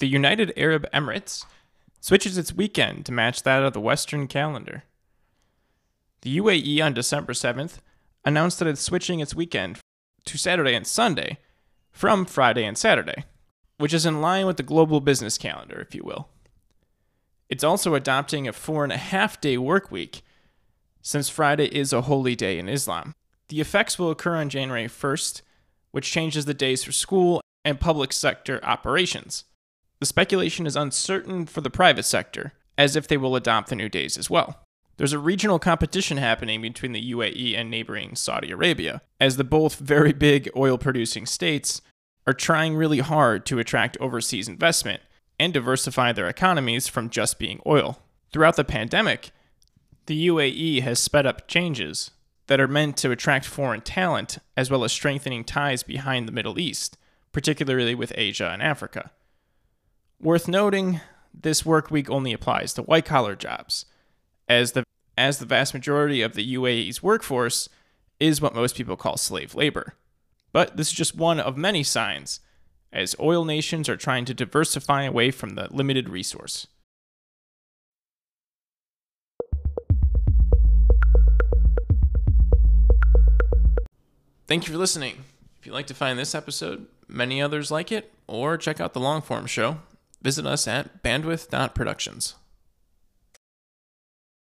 The United Arab Emirates switches its weekend to match that of the Western calendar. The UAE on December 7th announced that it's switching its weekend to Saturday and Sunday from Friday and Saturday, which is in line with the global business calendar, if you will. It's also adopting a four and a half day work week, since Friday is a holy day in Islam. The effects will occur on January 1st, which changes the days for school and public sector operations. The speculation is uncertain for the private sector, as if they will adopt the new days as well. There's a regional competition happening between the UAE and neighboring Saudi Arabia, as the both very big oil producing states are trying really hard to attract overseas investment and diversify their economies from just being oil. Throughout the pandemic, the UAE has sped up changes that are meant to attract foreign talent as well as strengthening ties behind the Middle East, particularly with Asia and Africa. Worth noting, this work week only applies to white collar jobs, as the as the vast majority of the UAE's workforce is what most people call slave labor. But this is just one of many signs as oil nations are trying to diversify away from the limited resource. Thank you for listening. If you'd like to find this episode, many others like it, or check out the long form show, visit us at bandwidth.productions.